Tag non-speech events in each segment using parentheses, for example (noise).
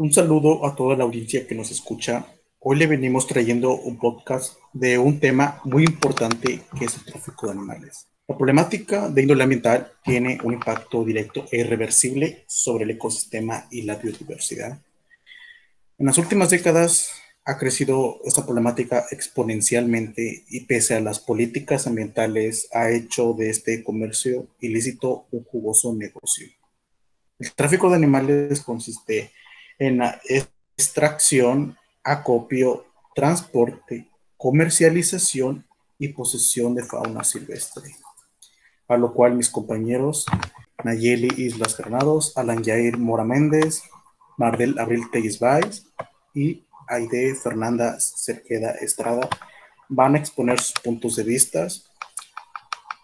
Un saludo a toda la audiencia que nos escucha. Hoy le venimos trayendo un podcast de un tema muy importante que es el tráfico de animales. La problemática de índole ambiental tiene un impacto directo e irreversible sobre el ecosistema y la biodiversidad. En las últimas décadas ha crecido esta problemática exponencialmente y pese a las políticas ambientales ha hecho de este comercio ilícito un jugoso negocio. El tráfico de animales consiste en la extracción, acopio, transporte, comercialización y posesión de fauna silvestre. A lo cual mis compañeros Nayeli Islas Granados, Alan Jair Mora Méndez, Mardel Abril Teguisbais y Aide Fernanda Cerqueda Estrada van a exponer sus puntos de vista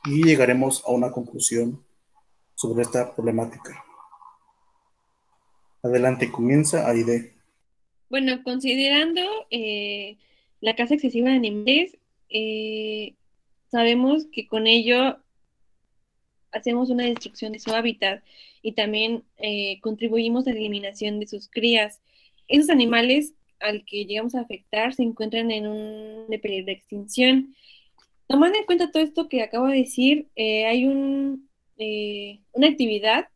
y llegaremos a una conclusión sobre esta problemática. Adelante, comienza Aide. Bueno, considerando eh, la caza excesiva de animales, eh, sabemos que con ello hacemos una destrucción de su hábitat y también eh, contribuimos a la eliminación de sus crías. Esos animales al que llegamos a afectar se encuentran en un peligro de extinción. Tomando en cuenta todo esto que acabo de decir, hay un, una actividad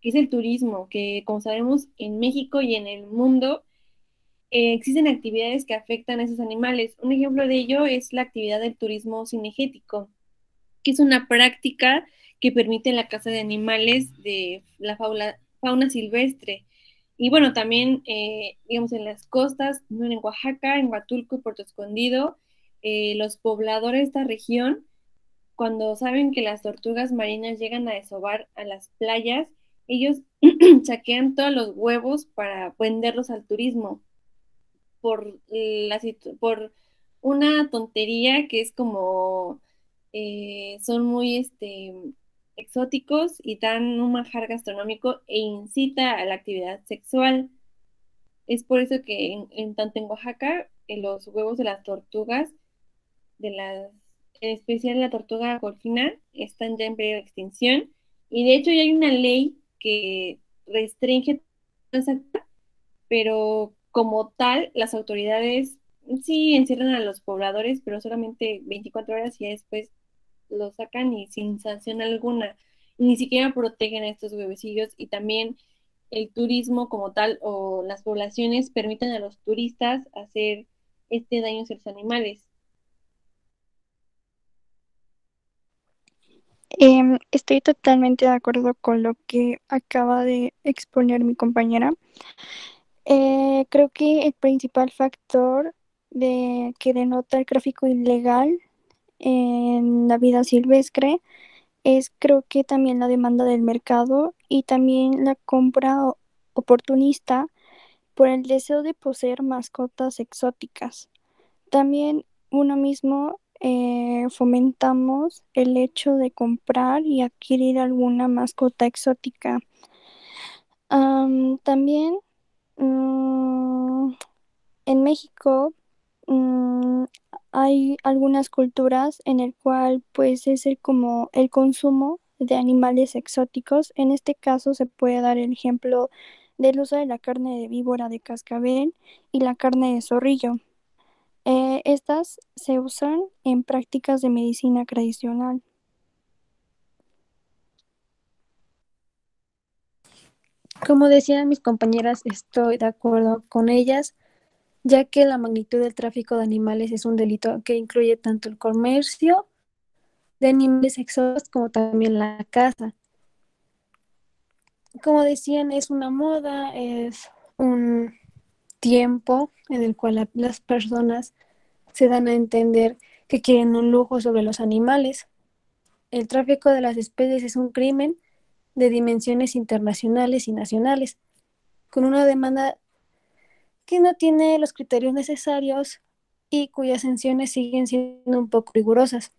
que es el turismo, que como sabemos en México y en el mundo eh, existen actividades que afectan a esos animales. Un ejemplo de ello es la actividad del turismo cinegético, que es una práctica que permite la caza de animales de la fauna, silvestre. Y bueno, también, eh, digamos, en las costas, en Oaxaca, en Huatulco y Puerto Escondido, eh, los pobladores de esta región, cuando saben que las tortugas marinas llegan a desovar a las playas, ellos (clears throat) saquean todos los huevos para venderlos al turismo por, la, por una tontería que es como eh, son muy este, exóticos y dan un manjar gastronómico e incita a la actividad sexual. Es por eso que en, tanto en Oaxaca en los huevos de las tortugas, de las, en especial la tortuga golfina, están ya en periodo de extinción. Y de hecho ya hay una ley que restringe pero como tal, las autoridades sí encierran a los pobladores, pero solamente 24 horas y después los sacan y sin sanción alguna. Ni siquiera protegen a estos huevecillos y también el turismo como tal o las poblaciones permiten a los turistas hacer este daño a los animales. Em, estoy totalmente de acuerdo con lo que acaba de exponer mi compañera. Eh, creo que el principal factor de, que denota el tráfico ilegal en la vida silvestre es creo que también la demanda del mercado y también la compra oportunista por el deseo de poseer mascotas exóticas. También uno mismo eh, fomentamos el hecho de comprar y adquirir alguna mascota exótica. también mm, en México mm, hay algunas culturas en el cual pues es el, como el consumo de animales exóticos. En este caso se puede dar el ejemplo del uso de la carne de víbora de cascabel y la carne de zorrillo. Eh, estas se usan en prácticas de medicina tradicional. Como decían mis compañeras, estoy de acuerdo con ellas, ya que la magnitud del tráfico de animales es un delito que incluye tanto el comercio de animales exóticos como también la caza. Como decían, es una moda, es un tiempo en el cual las personas se dan a entender que quieren un lujo sobre los animales. El tráfico de las especies es un crimen de dimensiones internacionales y nacionales, con una demanda que no tiene los criterios necesarios y cuyas sanciones siguen siendo un poco rigurosas.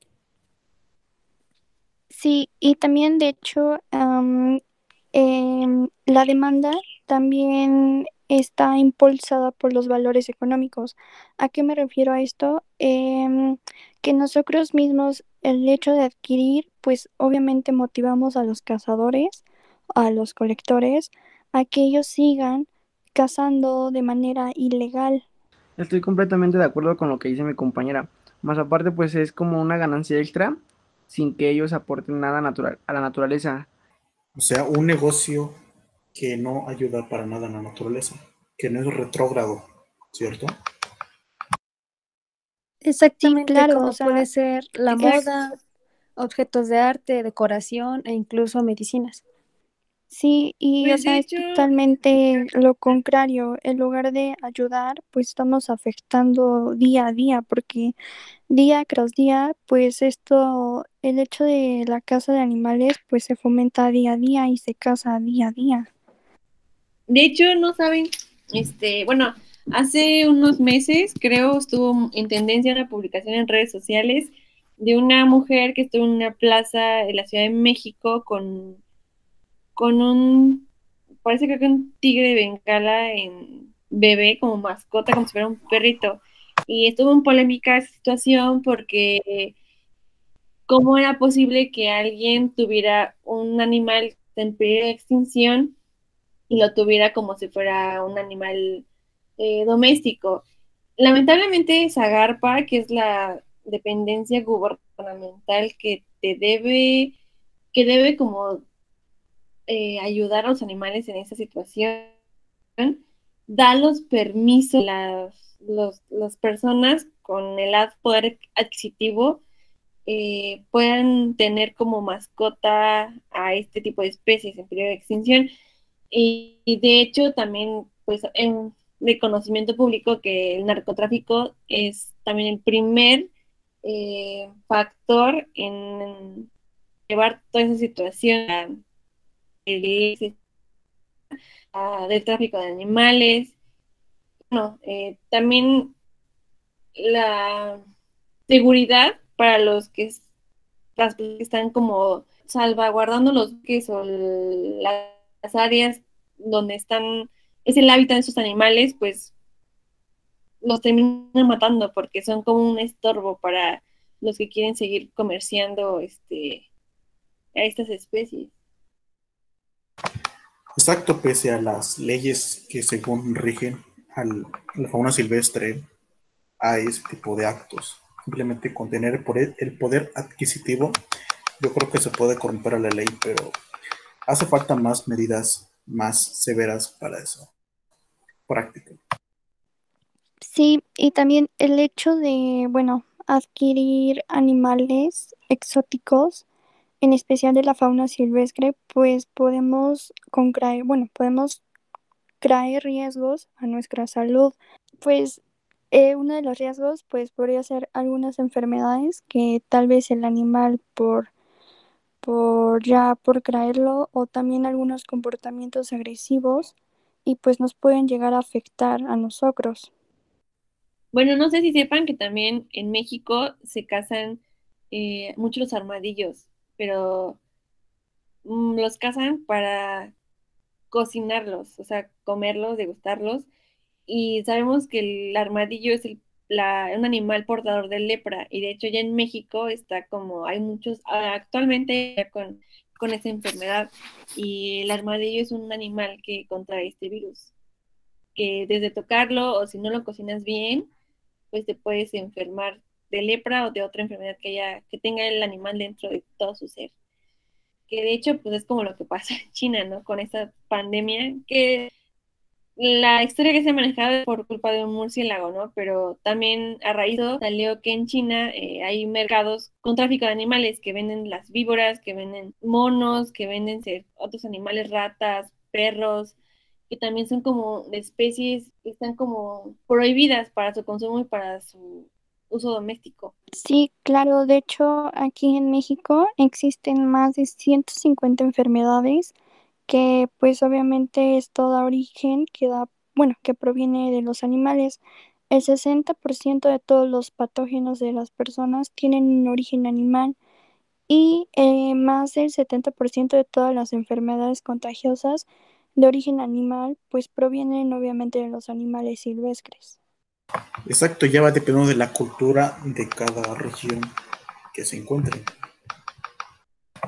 Sí, y también de hecho em, la demanda también está impulsada por los valores económicos. ¿A qué me refiero a esto? Em, que nosotros mismos, el hecho de adquirir, pues obviamente motivamos a los cazadores, a los colectores, a que ellos sigan cazando de manera ilegal. Estoy completamente de acuerdo con lo que dice mi compañera. Más aparte, pues es como una ganancia extra sin que ellos aporten nada natural a la naturaleza. O sea, un negocio que no ayuda para nada a la naturaleza, que no es retrógrado, ¿cierto? Exactamente, claro, como o sea, puede ser la es- moda, objetos de arte, decoración e incluso medicinas. Sí, y o Pues, sea, es totalmente lo contrario. En lugar de ayudar, pues estamos afectando día a día, porque día tras día, pues esto, el hecho de la caza de animales, pues se fomenta día a día y se caza día a día. De hecho, no saben, este, bueno, hace unos meses creo estuvo en tendencia una publicación en redes sociales de una mujer que estuvo en una plaza en la Ciudad de México con, con un, parece que un tigre de bengala en bebé como mascota, como si fuera un perrito. Y estuvo en polémica esa situación porque cómo era posible que alguien tuviera un animal en peligro de extinción y lo tuviera como si fuera un animal eh, doméstico. Lamentablemente, Zagarpa, que es la dependencia gubernamental que te debe, que debe como eh, ayudar a los animales en esa situación, da los permisos a las, los- personas con el poder adquisitivo eh, puedan tener como mascota a este tipo de especies en periodo de extinción. Y, de hecho también, pues, en, de conocimiento público que el narcotráfico es también el primer eh, factor en llevar toda esa situación el- a- del tráfico de animales. Bueno, eh, también la seguridad para los que las que están como salvaguardando los bosques o el- las áreas donde están, es el hábitat de esos animales, pues los terminan matando porque son como un estorbo para los que quieren seguir comerciando este a estas especies. Exacto, pese a las leyes que según rigen al, a la fauna silvestre, a ese tipo de actos. Simplemente con tener el el poder adquisitivo, yo creo que se puede corromper a la ley, pero hace falta más medidas más severas para eso. Práctica. Sí, y también el hecho de, bueno, adquirir animales exóticos, en especial de la fauna silvestre, pues podemos contraer, bueno, podemos traer riesgos a nuestra salud. Pues eh, uno de los riesgos, pues podría ser algunas enfermedades que tal vez el animal por por ya por traerlo o también algunos comportamientos agresivos y pues nos pueden llegar a afectar a nosotros. Bueno, no sé si sepan que también en México se cazan eh, muchos los armadillos, pero mm, los cazan para cocinarlos, o sea, comerlos, degustarlos. Y sabemos que el armadillo es el, un animal portador de lepra, y de hecho ya en México está como, hay muchos, ah, actualmente con, con esa enfermedad, y el armadillo es un animal que contrae este virus, que desde tocarlo o si no lo cocinas bien, pues te puedes enfermar de lepra o de otra enfermedad que haya, que tenga el animal dentro de todo su ser. Que de hecho, pues es como lo que pasa en China, ¿no? Con esta pandemia, que la historia que se ha manejado es por culpa de un murciélago, ¿no? Pero también a raíz de eso salió que en China eh, hay mercados con tráfico de animales que venden las víboras, que venden monos, que venden otros animales, ratas, perros, que también son como de especies que están como prohibidas para su consumo y para su uso doméstico. Sí, claro, de hecho aquí en México existen más de 150 enfermedades que pues obviamente es toda origen que da, bueno, que proviene de los animales. El 60% de todos los patógenos de las personas tienen un origen animal y eh, más del 70% de todas las enfermedades contagiosas de origen animal pues provienen obviamente de los animales silvestres. Exacto, ya va dependiendo de la cultura de cada región que se encuentre.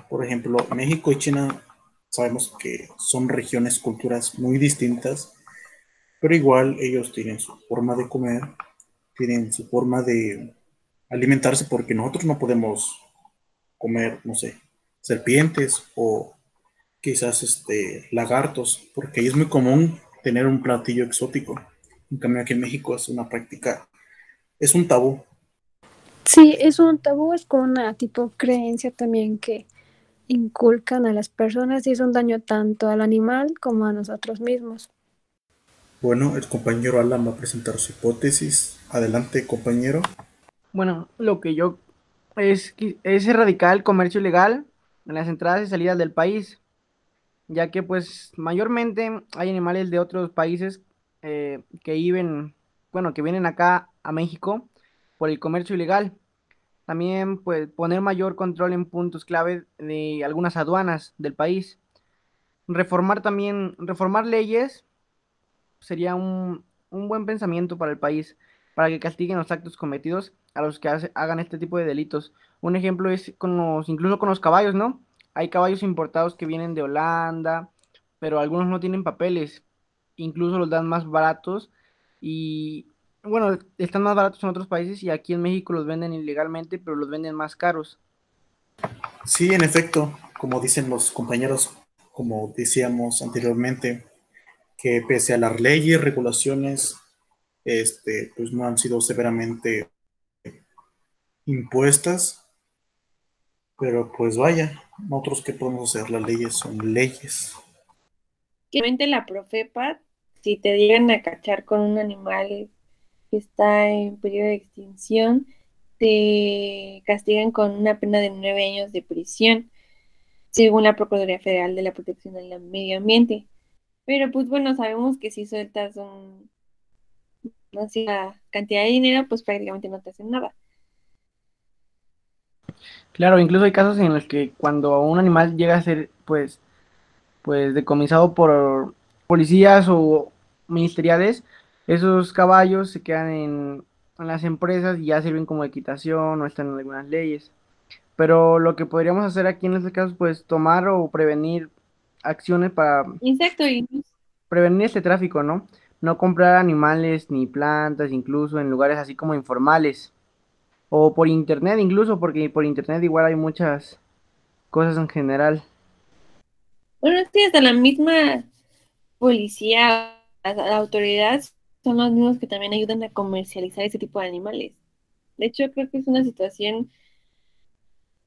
Por ejemplo, México y China sabemos que son regiones, culturas muy distintas pero igual ellos tienen su forma de comer, tienen su forma de alimentarse porque nosotros no podemos comer, no sé, serpientes o quizás este, lagartos, porque es muy común tener un platillo exótico. En cambio, aquí en México es una práctica, es un tabú. Sí, es un tabú, es como una tipo creencia también que inculcan a las personas y es un daño tanto al animal como a nosotros mismos. Bueno, el compañero Alan va a presentar su hipótesis. Adelante, compañero. Bueno, lo que yo es, es erradicar el comercio ilegal en las entradas y salidas del país, ya que pues mayormente hay animales de otros países eh, que viven, bueno, que vienen acá a México por el comercio ilegal. También pues poner mayor control en puntos clave de algunas aduanas del país. Reformar también, reformar leyes sería un, buen pensamiento para el país, para que castiguen los actos cometidos a los que hagan este tipo de delitos. Un ejemplo es con los, incluso con los caballos, ¿no? Hay caballos importados que vienen de Holanda, pero algunos no tienen papeles, incluso los dan más baratos y bueno, están más baratos en otros países y aquí en México los venden ilegalmente, pero los venden más caros. Sí, en efecto, como dicen los compañeros, como decíamos anteriormente, que pese a las leyes, regulaciones, este, pues no han sido severamente impuestas, pero pues vaya, nosotros que podemos hacer, las leyes son leyes. Obviamente la Profepa, si te llegan a cachar con un animal que está en periodo de extinción, te castigan con una pena de nueve años de prisión, según la Procuraduría Federal de la Protección del Medio Ambiente. Pero pues bueno, sabemos que si sueltas un, una cantidad de dinero, pues prácticamente no te hacen nada. Claro, incluso hay casos en los que cuando un animal llega a ser pues pues decomisado por policías o ministeriales, esos caballos se quedan en, en, las empresas y ya sirven como equitación o están en algunas leyes. Pero lo que podríamos hacer aquí en este caso, pues tomar o prevenir acciones para prevenir este tráfico, ¿no? No comprar animales ni plantas, incluso en lugares así como informales. O por internet incluso, porque por internet igual hay muchas cosas en general. Bueno, es que hasta la misma policía, la autoridad, son los mismos que también ayudan a comercializar ese tipo de animales. De hecho, creo que es una situación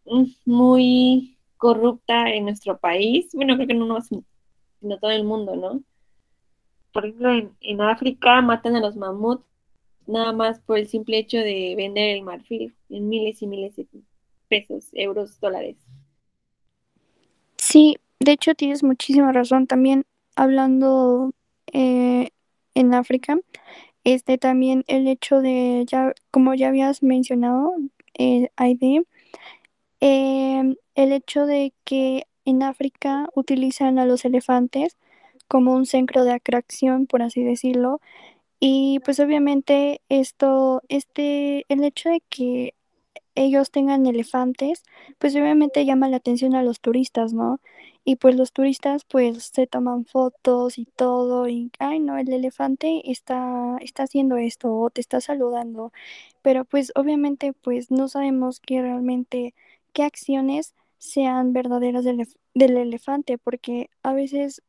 mm, muy corrupta en nuestro país, bueno, creo que no más, sino todo el mundo, ¿no? Por ejemplo, en, África matan a los mamuts nada más por el simple hecho de vender el marfil en miles y miles de pesos, euros, dólares. Sí, de hecho tienes muchísima razón. También hablando eh, en África, este también el hecho de ya, como ya habías mencionado, eh, de eh, el hecho de que en África utilizan a los elefantes como un centro de atracción, por así decirlo, y pues obviamente esto, este, el hecho de que ellos tengan elefantes, pues obviamente llama la atención a los turistas, ¿no? Y pues los turistas pues se toman fotos y todo y, ay no, el elefante está, está haciendo esto o te está saludando, pero pues obviamente pues no sabemos que realmente qué acciones sean verdaderas del, elefante, porque a veces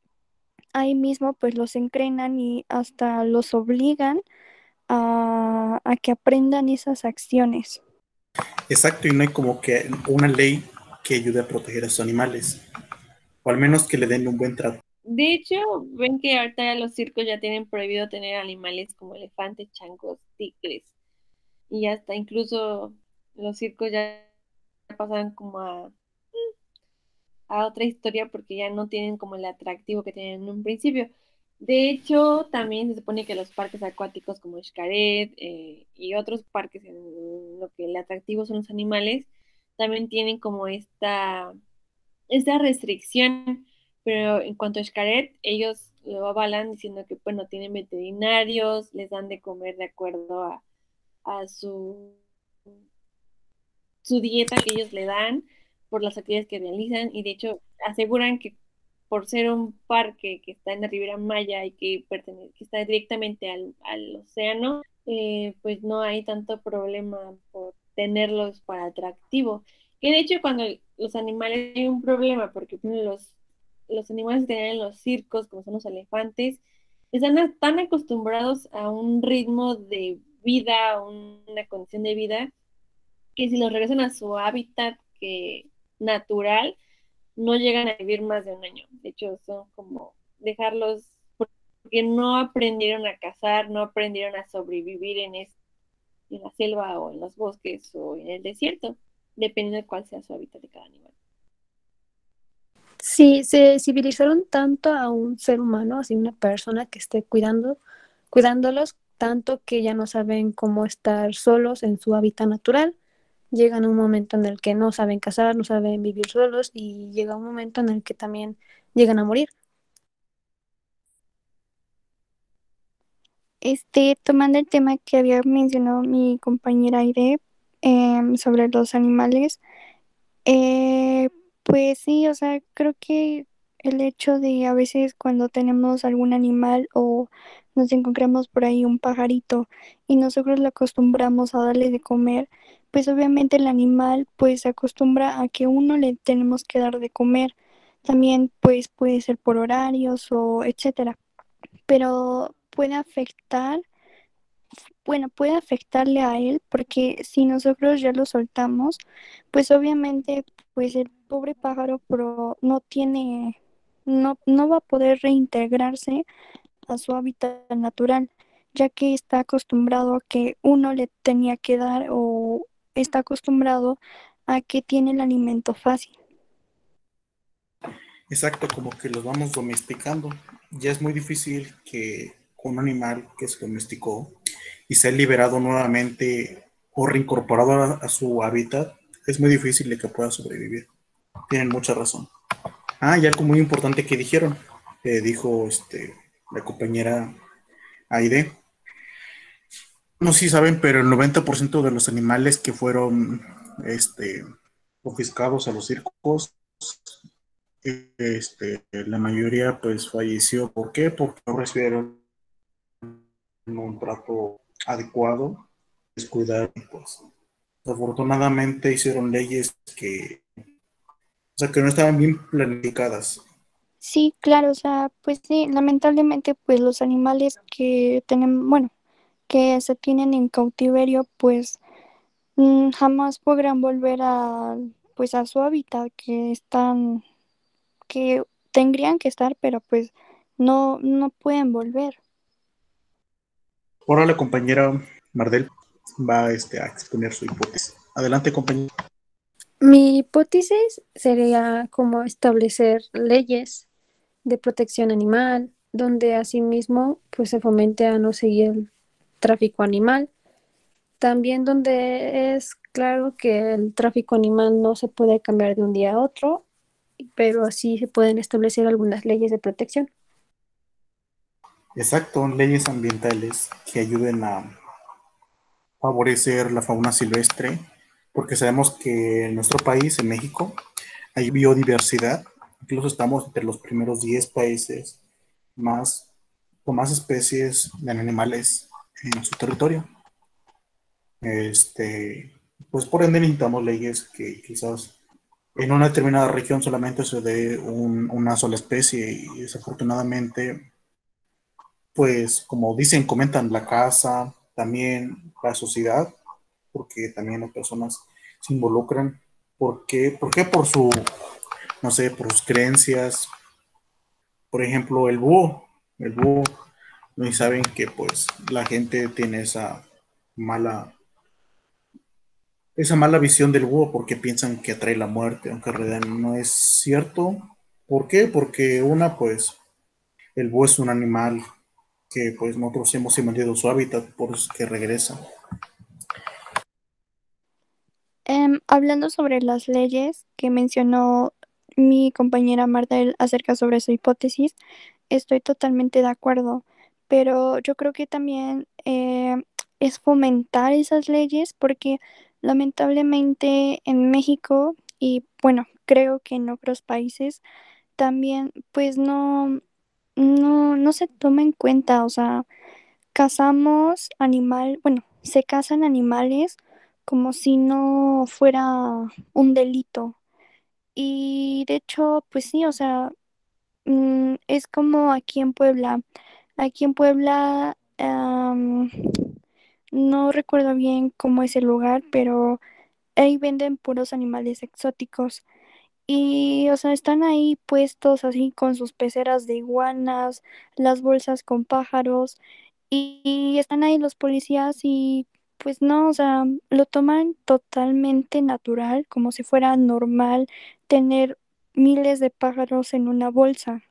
ahí mismo pues los encrenan y hasta los obligan a, a, que aprendan esas acciones. Exacto, y no hay como que una ley que ayude a proteger a esos animales, o al menos que le den un buen trato. De hecho, ven que ahorita los circos ya tienen prohibido tener animales como elefantes, changos, tigres, y hasta incluso los circos ya pasan como a, a otra historia porque ya no tienen como el atractivo que tenían en un principio. De hecho, también se supone que los parques acuáticos como Xcaret eh, y otros parques en lo que el atractivo son los animales, también tienen como esta, esta restricción, pero en cuanto a Xcaret, ellos lo avalan diciendo que, bueno, tienen veterinarios, les dan de comer de acuerdo a, a su su dieta que ellos le dan por las actividades que realizan y de hecho aseguran que por ser un parque que está en la Riviera Maya y que, pertenece, que está directamente al, al océano, eh, pues no hay tanto problema por tenerlos para atractivo. Que de hecho cuando los animales hay un problema, porque los, los animales que tienen en los circos, como son los elefantes, están tan acostumbrados a un ritmo de vida, una condición de vida, que si los regresan a su hábitat que, natural, no llegan a vivir más de un año. De hecho, son como dejarlos porque no aprendieron a cazar, no aprendieron a sobrevivir en, en la selva o en los bosques o en el desierto, dependiendo de cuál sea su hábitat de cada animal. Sí, se civilizaron tanto a un ser humano, así una persona que esté cuidando, cuidándolos, tanto que ya no saben cómo estar solos en su hábitat natural llegan a un momento en el que no saben casar, no saben vivir solos y llega un momento en el que también llegan a morir. Este, tomando el tema que había mencionado mi compañera Aire em, sobre los animales, eh, pues sí, o sea, creo que el hecho de a veces cuando tenemos algún animal o nos encontramos por ahí un pajarito y nosotros lo acostumbramos a darle de comer, pues obviamente el animal pues se acostumbra a que uno le tenemos que dar de comer. También pues puede ser por horarios o etcétera. Pero puede afectar, bueno, puede afectarle a él porque si nosotros ya lo soltamos, pues obviamente pues el pobre pájaro no tiene, no, no va a poder reintegrarse a su hábitat natural ya que está acostumbrado a que uno le tenía que dar o está acostumbrado a que tiene el alimento fácil. Exacto, como que los vamos domesticando. Ya es muy difícil que un animal que se domesticó y sea liberado nuevamente o reincorporado a, su hábitat, es muy difícil de que pueda sobrevivir. Tienen mucha razón. Ah, y algo muy importante que dijeron, eh, dijo este, la compañera Aide, no sé si saben, pero el 90% de los animales que fueron este, confiscados a los circos, este, la mayoría pues falleció. ¿Por qué? Porque no recibieron un trato adecuado, descuidar, pues afortunadamente hicieron leyes que, o sea, que no estaban bien planificadas. Sí, claro, o sea, pues sí, lamentablemente pues los animales que tenemos, bueno, que se tienen en cautiverio, pues mm, jamás podrán volver a, pues a su hábitat que están, que tendrían que estar, pero pues no, no pueden volver. Ahora la compañera Mardel va este, a exponer su hipótesis. Adelante, compañera. Mi hipótesis sería como establecer leyes de protección animal, donde asimismo pues se fomente a no seguir tráfico animal. También donde es claro que el tráfico animal no se puede cambiar de un día a otro, pero así se pueden establecer algunas leyes de protección. Exacto, leyes ambientales que ayuden a favorecer la fauna silvestre, porque sabemos que en nuestro país, en México, hay biodiversidad, incluso estamos entre los primeros 10 países más con más especies de animales en su territorio. Este, pues por ende necesitamos leyes que quizás en una determinada región solamente se dé una sola especie y desafortunadamente, pues como dicen, comentan la casa, también la sociedad, porque también las personas se involucran. ¿Por qué? ¿Por qué? Por su, no sé, por sus creencias. Por ejemplo, el búho. El búho y saben que pues la gente tiene esa mala esa mala visión del búho porque piensan que atrae la muerte, aunque en realidad no es cierto. ¿Por qué? Porque una pues el búho es un animal que pues nosotros hemos invadido su hábitat, por eso que regresa. Em, hablando sobre las leyes que mencionó mi compañera Marta acerca sobre su hipótesis, estoy totalmente de acuerdo pero yo creo que también eh, es fomentar esas leyes porque lamentablemente en México y bueno, creo que en otros países también pues no, no, no se toma en cuenta, o sea, cazamos animal, bueno, se cazan animales como si no fuera un delito. Y de hecho, pues sí, o sea, mm, es como aquí en Puebla. Aquí en Puebla, am, no recuerdo bien cómo es el lugar, pero ahí venden puros animales exóticos. Y, o sea, están ahí puestos así con sus peceras de iguanas, las bolsas con pájaros, y, están ahí los policías y pues no, o sea, lo toman totalmente natural, como si fuera normal tener miles de pájaros en una bolsa.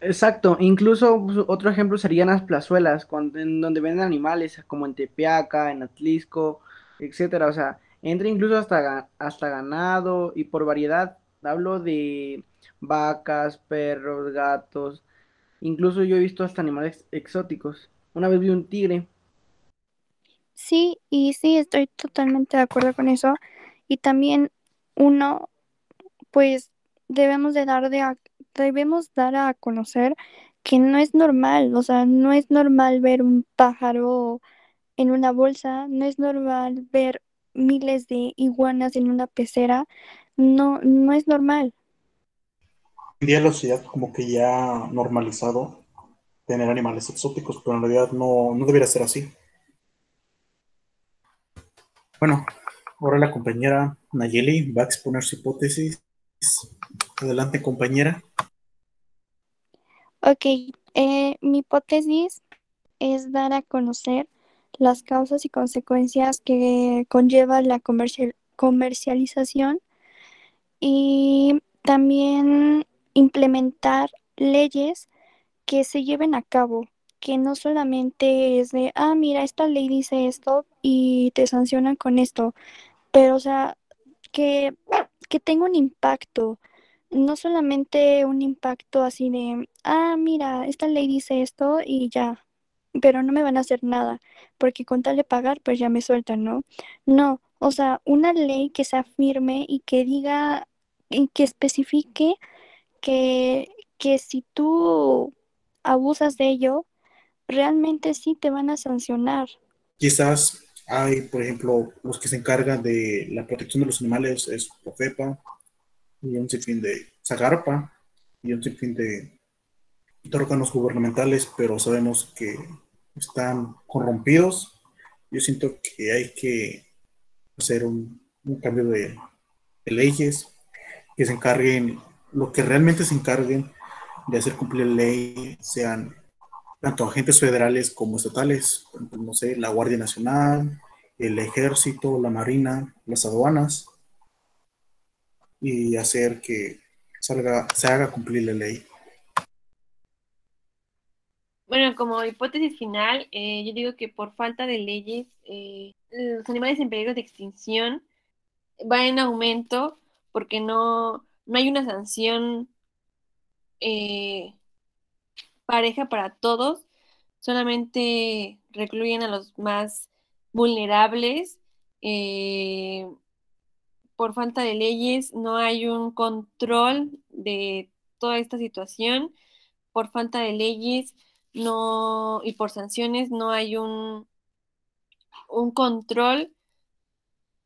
Exacto, incluso pues, otro ejemplo serían las plazuelas, cuando, en donde venden animales, como en Tepeaca, en Atlisco, etcétera. O sea, entra incluso hasta, hasta ganado y por variedad. Hablo de vacas, perros, gatos. Incluso yo he visto hasta animales exóticos. Una vez vi un tigre. Sí, y sí, estoy totalmente de acuerdo con eso. Y también uno, pues debemos de dar de a- debemos dar a conocer que no es normal, o sea, no es normal ver un pájaro en una bolsa, no es normal ver miles de iguanas en una pecera, no, no es normal. En día la sociedad como que ya ha normalizado tener animales exóticos, pero en realidad no, no debería ser así. Bueno, ahora la compañera Nayeli va a exponer su hipótesis. Adelante, compañera. Ok, eh, mi hipótesis es dar a conocer las causas y consecuencias que conlleva la comercial- comercialización y también implementar leyes que se lleven a cabo, que no solamente es de, ah, mira, esta ley dice esto y te sancionan con esto, pero o sea, que, que tenga un impacto, no solamente un impacto así de, ah, mira, esta ley dice esto y ya, pero no me van a hacer nada, porque con tal de pagar, pues ya me sueltan, ¿no? No, o sea, una ley que sea firme y que diga y que especifique que, que si tú abusas de ello, realmente sí te van a sancionar. Quizás hay, por ejemplo, los que se encargan de la protección de los animales, es Profepa, y un sinfín de Zagarpa, y un sinfín de, de órganos gubernamentales, pero sabemos que están corrompidos. Yo siento que hay que hacer un, cambio de, de leyes que se encarguen, lo que realmente se encarguen de hacer cumplir la ley, sean tanto agentes federales como estatales, no sé, la Guardia Nacional, el Ejército, la Marina, las aduanas, y hacer que salga, se haga cumplir la ley. Bueno, como hipótesis final, eh, yo digo que por falta de leyes, eh, los animales en peligro de extinción van en aumento porque no, no hay una sanción eh, pareja para todos, solamente recluyen a los más vulnerables. eh, por falta de leyes no hay un control de toda esta situación. Por falta de leyes no, y por sanciones no hay un, un control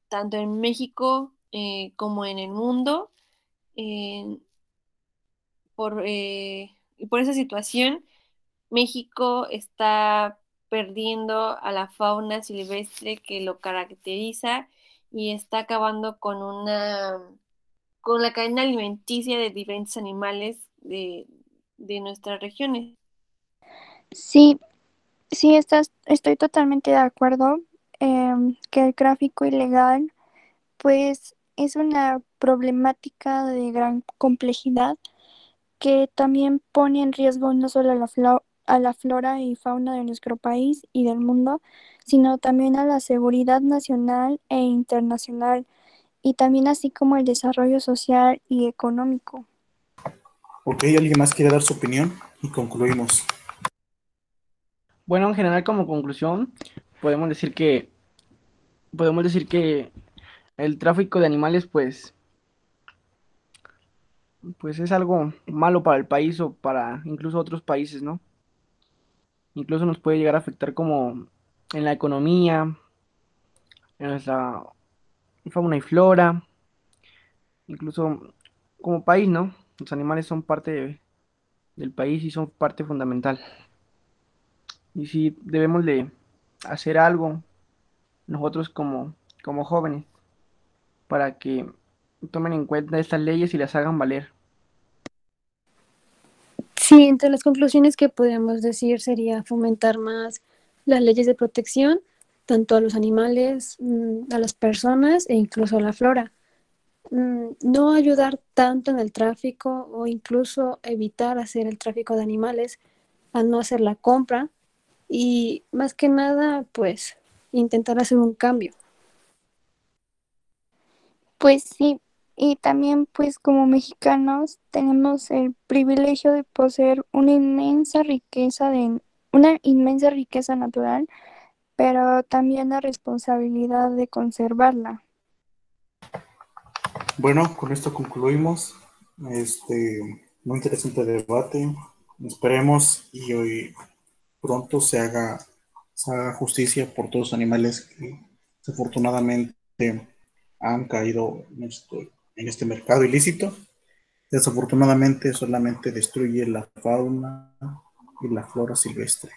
tanto en México eh, como en el mundo. por, eh, y por esa situación, México está perdiendo a la fauna silvestre que lo caracteriza y está acabando con una con la cadena alimenticia de diferentes animales de, de nuestras regiones. Sí, sí, estás, estoy totalmente de acuerdo em, que el tráfico ilegal, pues, es una problemática de gran complejidad que también pone en riesgo no solo a la, a la flora y fauna de nuestro país y del mundo, sino también a la seguridad nacional e internacional, y también así como el desarrollo social y económico. Ok, ¿alguien más quiere dar su opinión? Y concluimos. Bueno, en general, como conclusión, podemos decir que podemos decir que el tráfico de animales, pues, pues es algo malo para el país o para incluso otros países, ¿no? Incluso nos puede llegar a afectar como en la economía, en nuestra fauna y flora, incluso como país, ¿no? Los animales son parte del país y son parte fundamental. Y si debemos de hacer algo nosotros como, como jóvenes para que tomen en cuenta estas leyes y las hagan valer. Sí, entre las conclusiones que podríamos decir sería fomentar más las leyes de protección, tanto a los animales, mm, a las personas e incluso a la flora. Mm, no ayudar tanto en el tráfico o incluso evitar hacer el tráfico de animales, a no hacer la compra y más que nada, pues intentar hacer un cambio. Pues sí, y también pues como mexicanos tenemos el privilegio de poseer una inmensa riqueza de una inmensa riqueza natural, pero también la responsabilidad de conservarla. Bueno, con esto concluimos este muy interesante debate. Esperemos y hoy pronto se haga, justicia por todos los animales que desafortunadamente han caído en este, en este mercado ilícito. Desafortunadamente solamente destruye la fauna y la flora silvestre.